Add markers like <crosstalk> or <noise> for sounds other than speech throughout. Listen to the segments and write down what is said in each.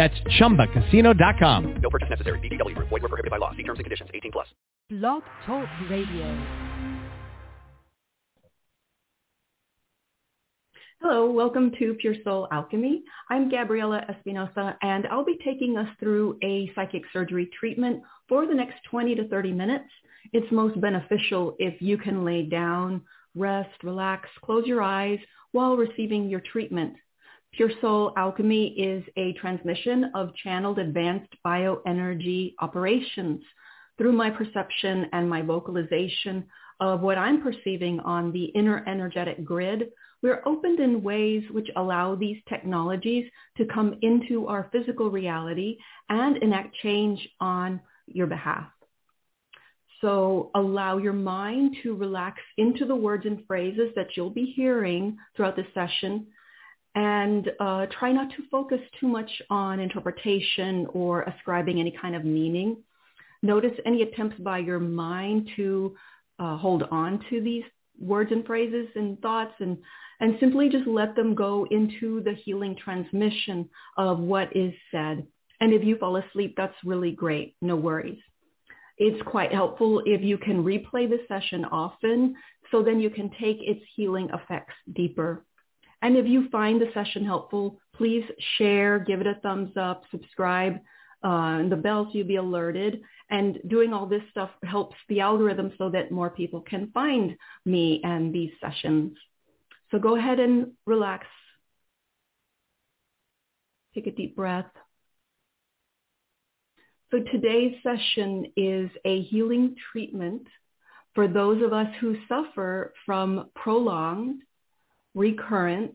That's ChumbaCasino.com. No purchase necessary. VGW. Void were prohibited by law. See terms and conditions. 18 plus. Blog Talk Radio. Hello, welcome to Pure Soul Alchemy. I'm Gabriella Espinosa, and I'll be taking us through a psychic surgery treatment for the next 20 to 30 minutes. It's most beneficial if you can lay down, rest, relax, close your eyes while receiving your treatment. Pure Soul Alchemy is a transmission of channeled advanced bioenergy operations through my perception and my vocalization of what I'm perceiving on the inner energetic grid. We're opened in ways which allow these technologies to come into our physical reality and enact change on your behalf. So allow your mind to relax into the words and phrases that you'll be hearing throughout the session and uh, try not to focus too much on interpretation or ascribing any kind of meaning. Notice any attempts by your mind to uh, hold on to these words and phrases and thoughts and, and simply just let them go into the healing transmission of what is said. And if you fall asleep, that's really great. No worries. It's quite helpful if you can replay the session often so then you can take its healing effects deeper. And if you find the session helpful, please share, give it a thumbs up, subscribe, uh, the bell so you'll be alerted. And doing all this stuff helps the algorithm so that more people can find me and these sessions. So go ahead and relax. Take a deep breath. So today's session is a healing treatment for those of us who suffer from prolonged recurrent,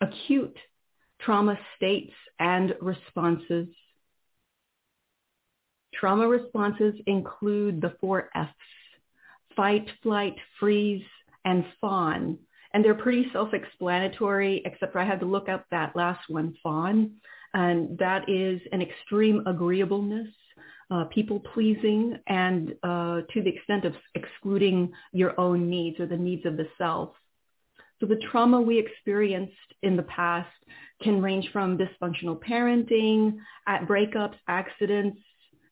acute trauma states and responses. Trauma responses include the four F's, fight, flight, freeze, and fawn. And they're pretty self-explanatory, except for I had to look up that last one, fawn. And that is an extreme agreeableness, uh, people pleasing, and uh, to the extent of excluding your own needs or the needs of the self. So the trauma we experienced in the past can range from dysfunctional parenting, at breakups, accidents,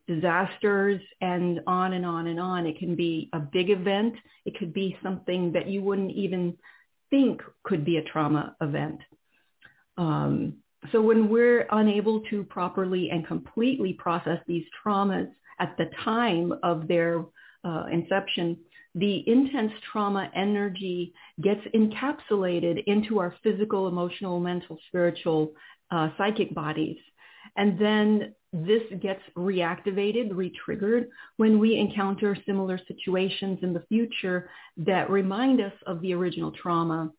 disasters, and on and on and on. It can be a big event. It could be something that you wouldn't even think could be a trauma event. Um, so when we're unable to properly and completely process these traumas at the time of their uh, inception, the intense trauma energy gets encapsulated into our physical, emotional, mental, spiritual, uh, psychic bodies. And then this gets reactivated, retriggered when we encounter similar situations in the future that remind us of the original trauma.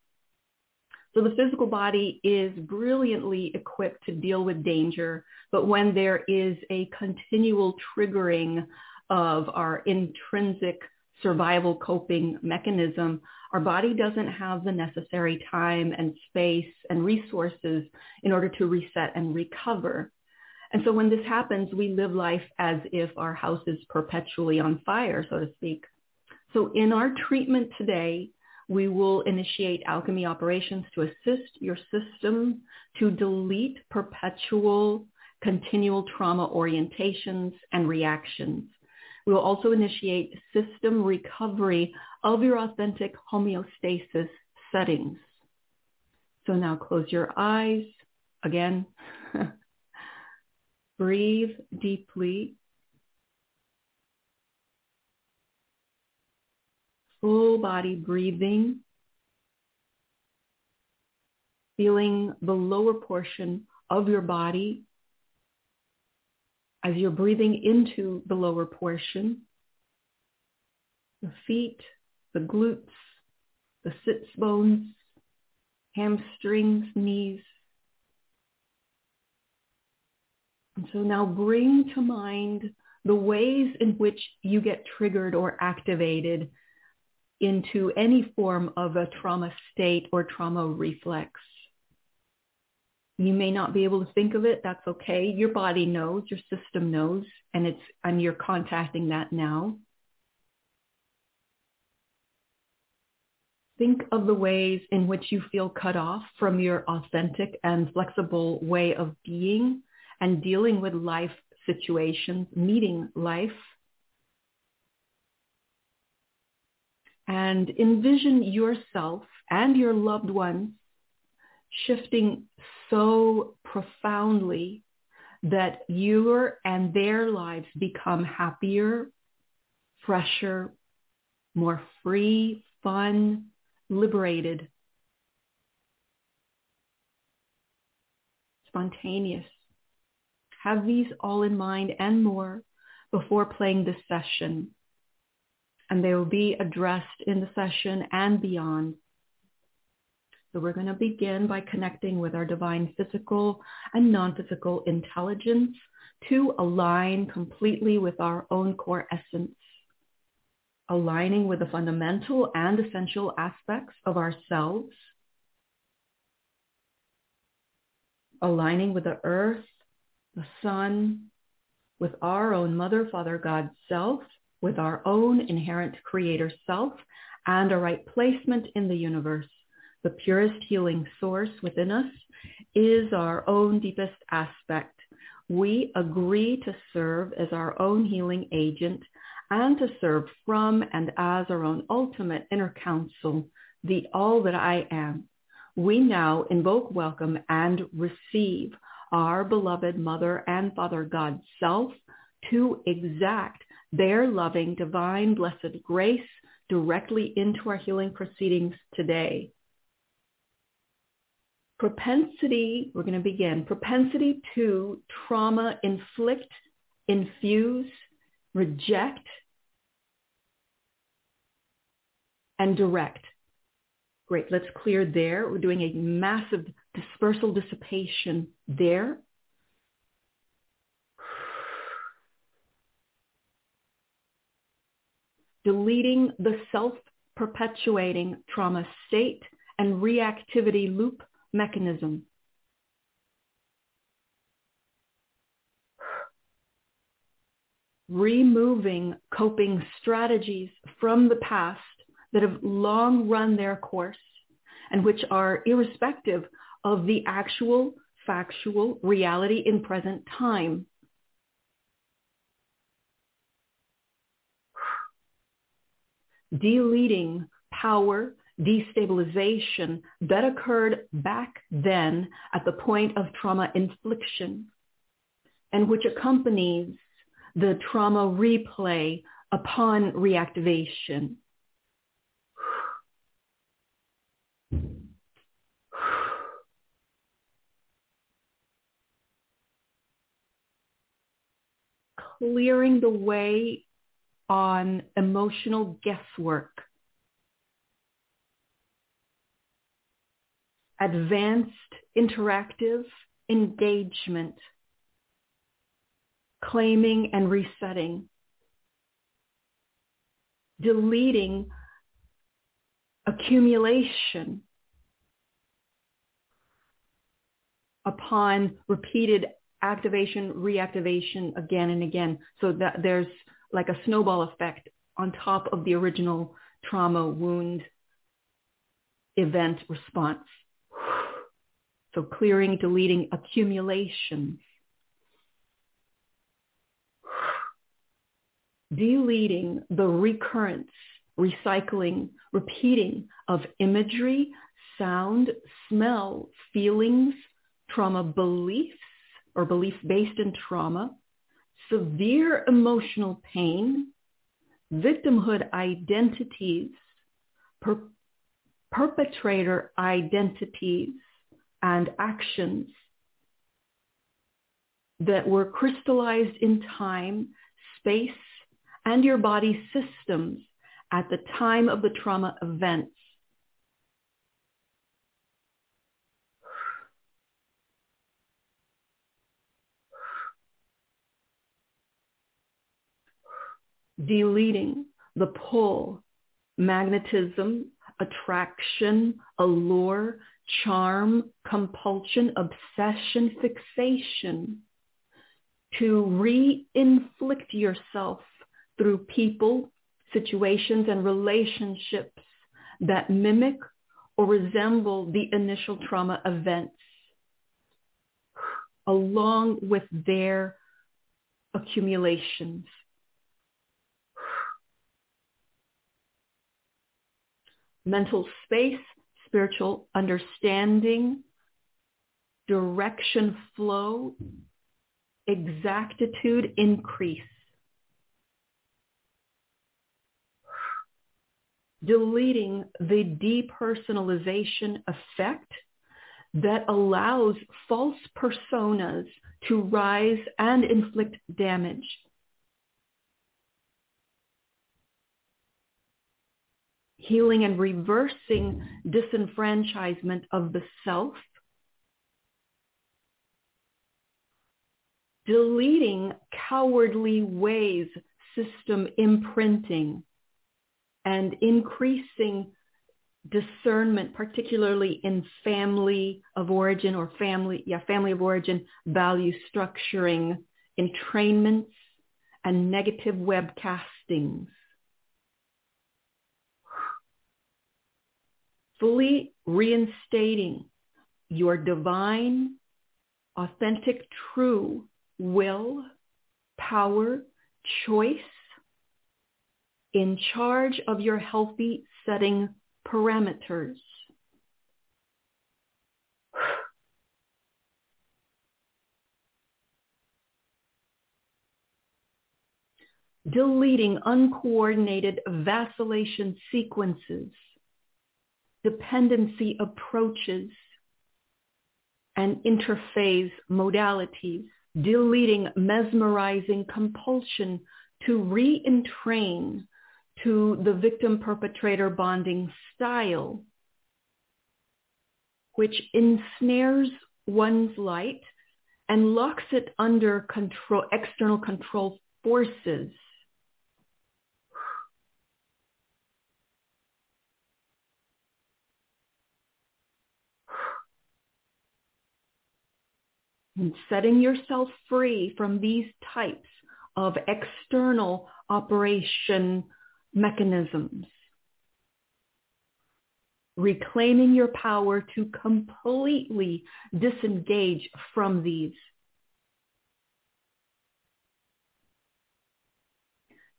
So the physical body is brilliantly equipped to deal with danger, but when there is a continual triggering of our intrinsic survival coping mechanism, our body doesn't have the necessary time and space and resources in order to reset and recover. And so when this happens, we live life as if our house is perpetually on fire, so to speak. So in our treatment today, we will initiate alchemy operations to assist your system to delete perpetual continual trauma orientations and reactions. We will also initiate system recovery of your authentic homeostasis settings. So now close your eyes again. <laughs> Breathe deeply. Full body breathing. Feeling the lower portion of your body as you're breathing into the lower portion, the feet, the glutes, the sits bones, hamstrings, knees. And so now bring to mind the ways in which you get triggered or activated into any form of a trauma state or trauma reflex. You may not be able to think of it. That's okay. Your body knows, your system knows, and it's and you're contacting that now. Think of the ways in which you feel cut off from your authentic and flexible way of being and dealing with life situations, meeting life. And envision yourself and your loved ones shifting so profoundly that your and their lives become happier, fresher, more free, fun, liberated, spontaneous. Have these all in mind and more before playing this session. And they will be addressed in the session and beyond. So we're going to begin by connecting with our divine physical and non-physical intelligence to align completely with our own core essence aligning with the fundamental and essential aspects of ourselves, aligning with the earth, the sun, with our own Mother, Father, God self, with our own inherent creator self, and a right placement in the universe. The purest healing source within us is our own deepest aspect. We agree to serve as our own healing agent and to serve from and as our own ultimate inner counsel, the all that I am. We now invoke, welcome, and receive our beloved Mother and Father God self to exact their loving, divine, blessed grace directly into our healing proceedings today. Propensity, we're going to begin, propensity to trauma inflict, infuse, reject, and direct. Great, let's clear there. We're doing a massive dispersal dissipation there. Deleting the self-perpetuating trauma state and reactivity loop mechanism. removing coping strategies from the past that have long run their course and which are irrespective of the actual factual reality in present time. Deleting power destabilization that occurred back then at the point of trauma infliction and which accompanies the trauma replay upon reactivation. Clearing the way on emotional guesswork. Advanced interactive engagement claiming and resetting, deleting accumulation upon repeated activation, reactivation again and again. So that there's like a snowball effect on top of the original trauma, wound, event response. So clearing, deleting accumulations. deleting the recurrence, recycling, repeating of imagery, sound, smell, feelings, trauma beliefs or beliefs based in trauma, severe emotional pain, victimhood identities, per- perpetrator identities and actions that were crystallized in time, space, and your body's systems at the time of the trauma events. deleting the pull, magnetism, attraction, allure, charm, compulsion, obsession, fixation to re-inflict yourself through people, situations, and relationships that mimic or resemble the initial trauma events along with their accumulations. Mental space, spiritual understanding, direction flow, exactitude increase. Deleting the depersonalization effect that allows false personas to rise and inflict damage. Healing and reversing disenfranchisement of the self. Deleting cowardly ways, system imprinting, and increasing discernment, particularly in family of origin or family, yeah, family of origin value structuring, entrainments, and negative webcastings. Fully reinstating your divine, authentic, true will, power, choice in charge of your healthy setting parameters. <sighs> Deleting uncoordinated vacillation sequences, dependency approaches, and interphase modalities. Deleting mesmerizing compulsion to re-entrain to the victim-perpetrator bonding style, which ensnares one's light and locks it under control, external control forces. And setting yourself free from these types of external operation mechanisms. Reclaiming your power to completely disengage from these.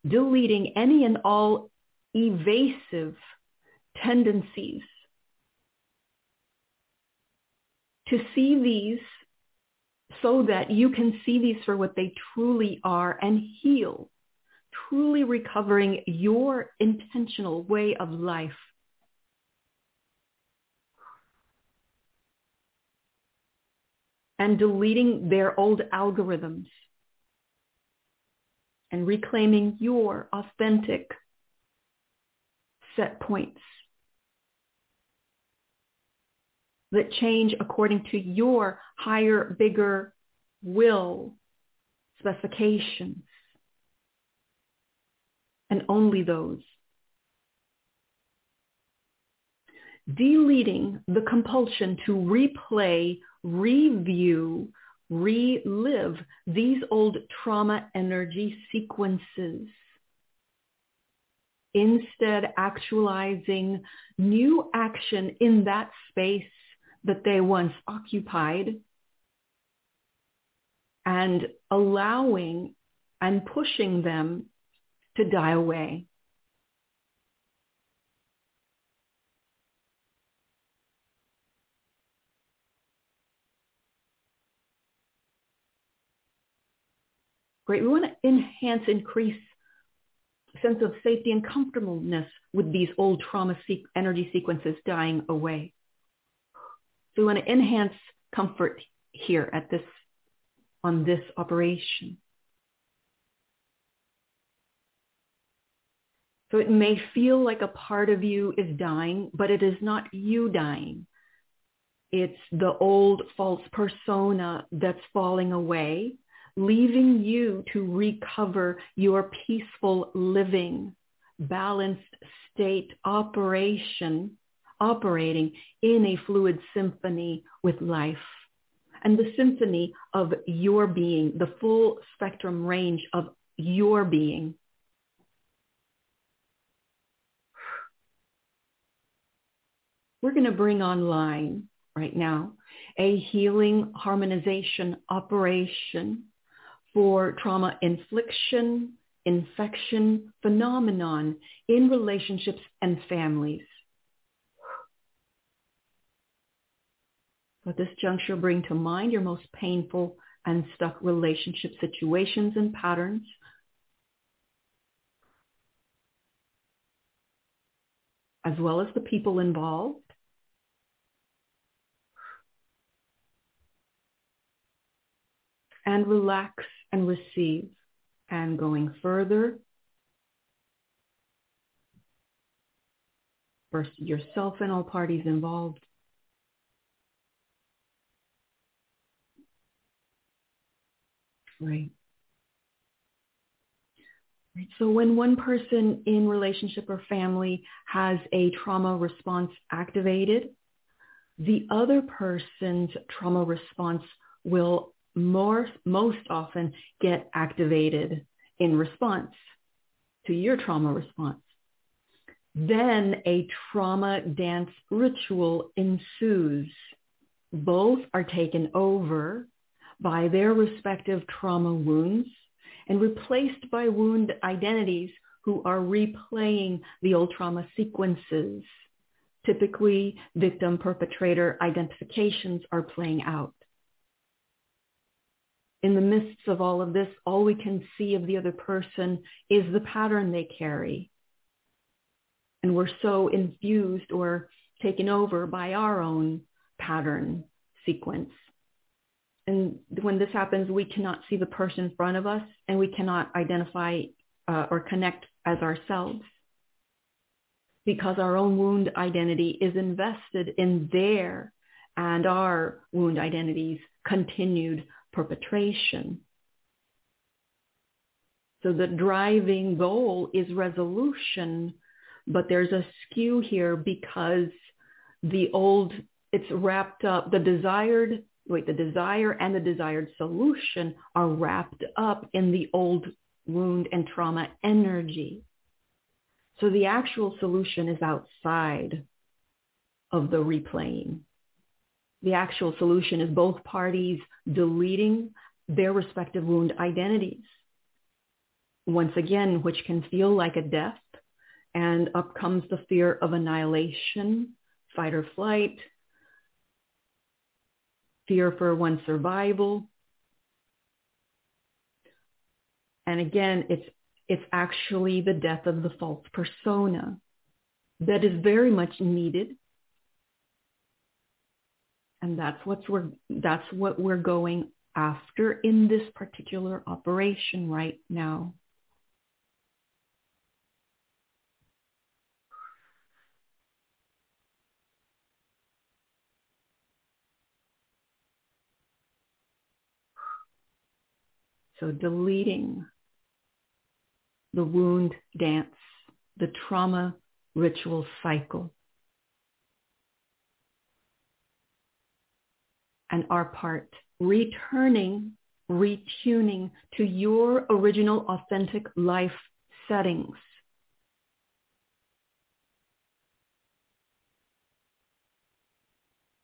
Deleting any and all evasive tendencies to see these so that you can see these for what they truly are and heal truly recovering your intentional way of life. And deleting their old algorithms and reclaiming your authentic set points that change according to your higher, bigger will specifications and only those. Deleting the compulsion to replay, review, relive these old trauma energy sequences. Instead, actualizing new action in that space that they once occupied and allowing and pushing them to die away. Great. We want to enhance, increase sense of safety and comfortableness with these old trauma se- energy sequences dying away. We want to enhance comfort here at this, on this operation. So it may feel like a part of you is dying, but it is not you dying. It's the old false persona that's falling away, leaving you to recover your peaceful living, balanced state operation, operating in a fluid symphony with life. And the symphony of your being, the full spectrum range of your being. We're going to bring online right now a healing harmonization operation for trauma infliction, infection phenomenon in relationships and families. At this juncture, bring to mind your most painful and stuck relationship situations and patterns. as well as the people involved. And relax and receive. And going further, first yourself and all parties involved. Right. right. So when one person in relationship or family has a trauma response activated, the other person's trauma response will more, most often get activated in response to your trauma response. Then a trauma dance ritual ensues. Both are taken over by their respective trauma wounds and replaced by wound identities who are replaying the old trauma sequences. Typically, victim perpetrator identifications are playing out. In the midst of all of this, all we can see of the other person is the pattern they carry. And we're so infused or taken over by our own pattern sequence and when this happens, we cannot see the person in front of us and we cannot identify uh, or connect as ourselves because our own wound identity is invested in their and our wound identities continued perpetration. So the driving goal is resolution, but there's a skew here because the old, it's wrapped up, the desired wait, the desire and the desired solution are wrapped up in the old wound and trauma energy. So the actual solution is outside of the replaying. The actual solution is both parties deleting their respective wound identities. Once again, which can feel like a death. And up comes the fear of annihilation, fight or flight, fear for one's survival. And again, it's, it's actually the death of the false persona that is very much needed. And that's, what's we're, that's what we're going after in this particular operation right now. So deleting the wound dance, the trauma ritual cycle. And our part, returning, retuning to your original authentic life settings.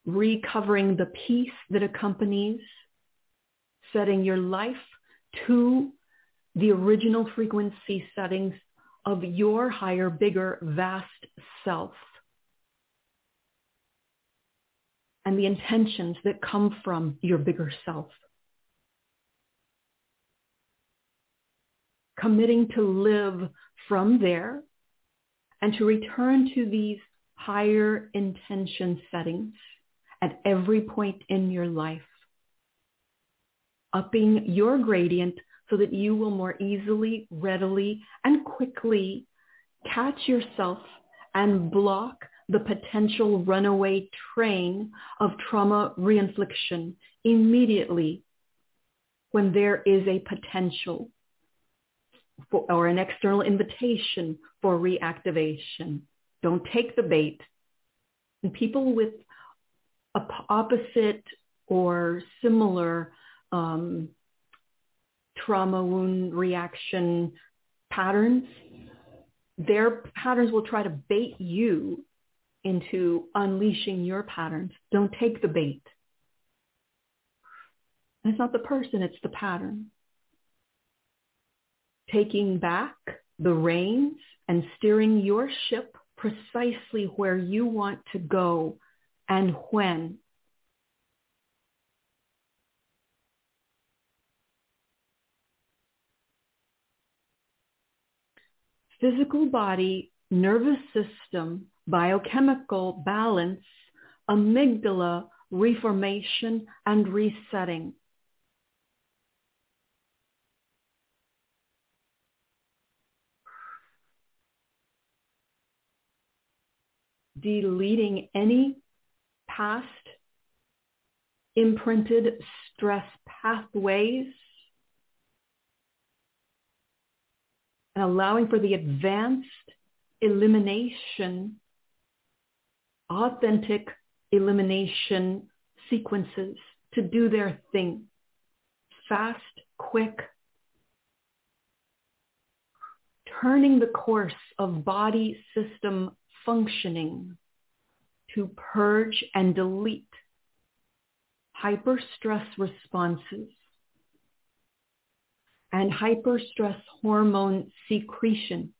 Recovering the peace that accompanies setting your life to the original frequency settings of your higher, bigger, vast self. And the intentions that come from your bigger self. Committing to live from there and to return to these higher intention settings at every point in your life upping your gradient so that you will more easily, readily, and quickly catch yourself and block the potential runaway train of trauma reinfliction immediately when there is a potential for, or an external invitation for reactivation. Don't take the bait. And people with opposite or similar um, trauma wound reaction patterns, their patterns will try to bait you into unleashing your patterns. Don't take the bait. it's not the person, it's the pattern. Taking back the reins and steering your ship precisely where you want to go and when. Physical body, nervous system, biochemical balance, amygdala reformation and resetting. Deleting any past imprinted stress pathways and allowing for the advanced elimination authentic elimination sequences to do their thing. Fast, quick, turning the course of body system functioning to purge and delete hyper stress responses and hyperstress hormone secretion.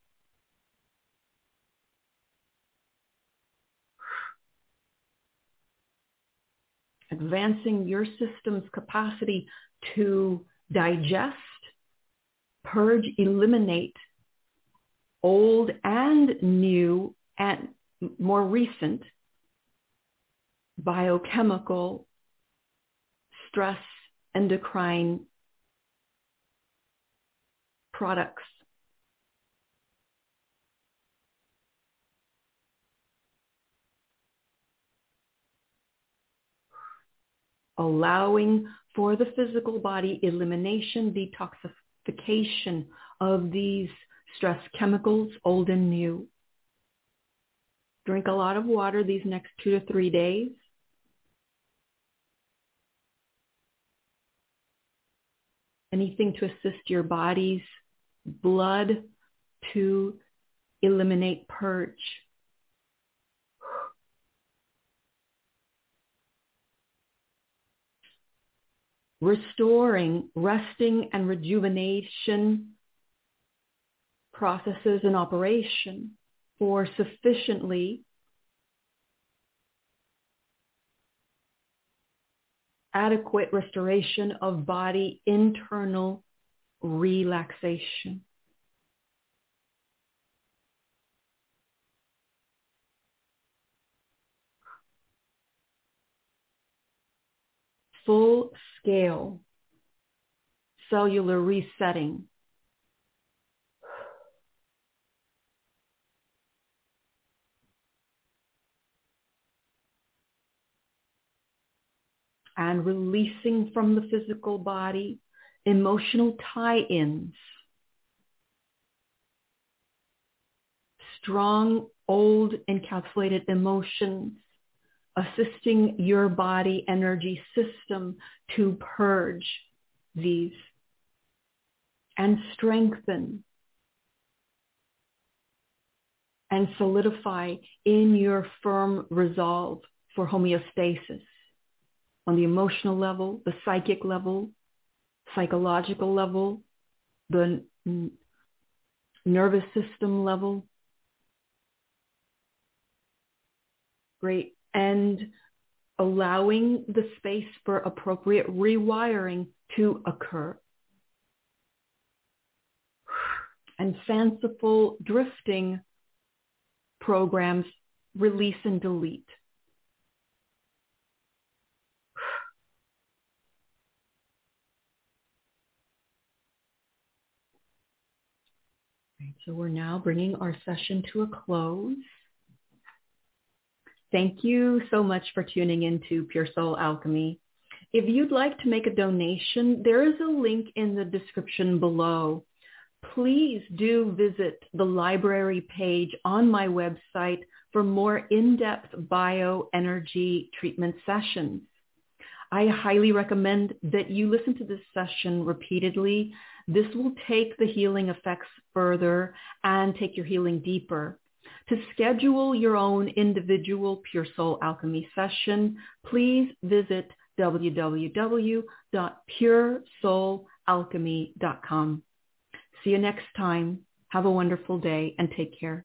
Advancing your system's capacity to digest, purge, eliminate old and new and more recent biochemical stress endocrine products allowing for the physical body elimination, detoxification of these stress chemicals, old and new. Drink a lot of water these next two to three days. Anything to assist your body's blood to eliminate purge. restoring, resting, and rejuvenation processes in operation for sufficiently adequate restoration of body internal relaxation. full scale cellular resetting. And releasing from the physical body emotional tie-ins. Strong, old, encapsulated emotions assisting your body energy system to purge these and strengthen and solidify in your firm resolve for homeostasis on the emotional level, the psychic level, psychological level, the n- nervous system level. Great and allowing the space for appropriate rewiring to occur. And fanciful drifting programs release and delete. So we're now bringing our session to a close. Thank you so much for tuning in to Pure Soul Alchemy. If you'd like to make a donation, there is a link in the description below. Please do visit the library page on my website for more in-depth bioenergy treatment sessions. I highly recommend that you listen to this session repeatedly. This will take the healing effects further and take your healing deeper. To schedule your own individual Pure Soul Alchemy session, please visit www.puresoulalchemy.com. See you next time. Have a wonderful day and take care.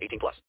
18 plus.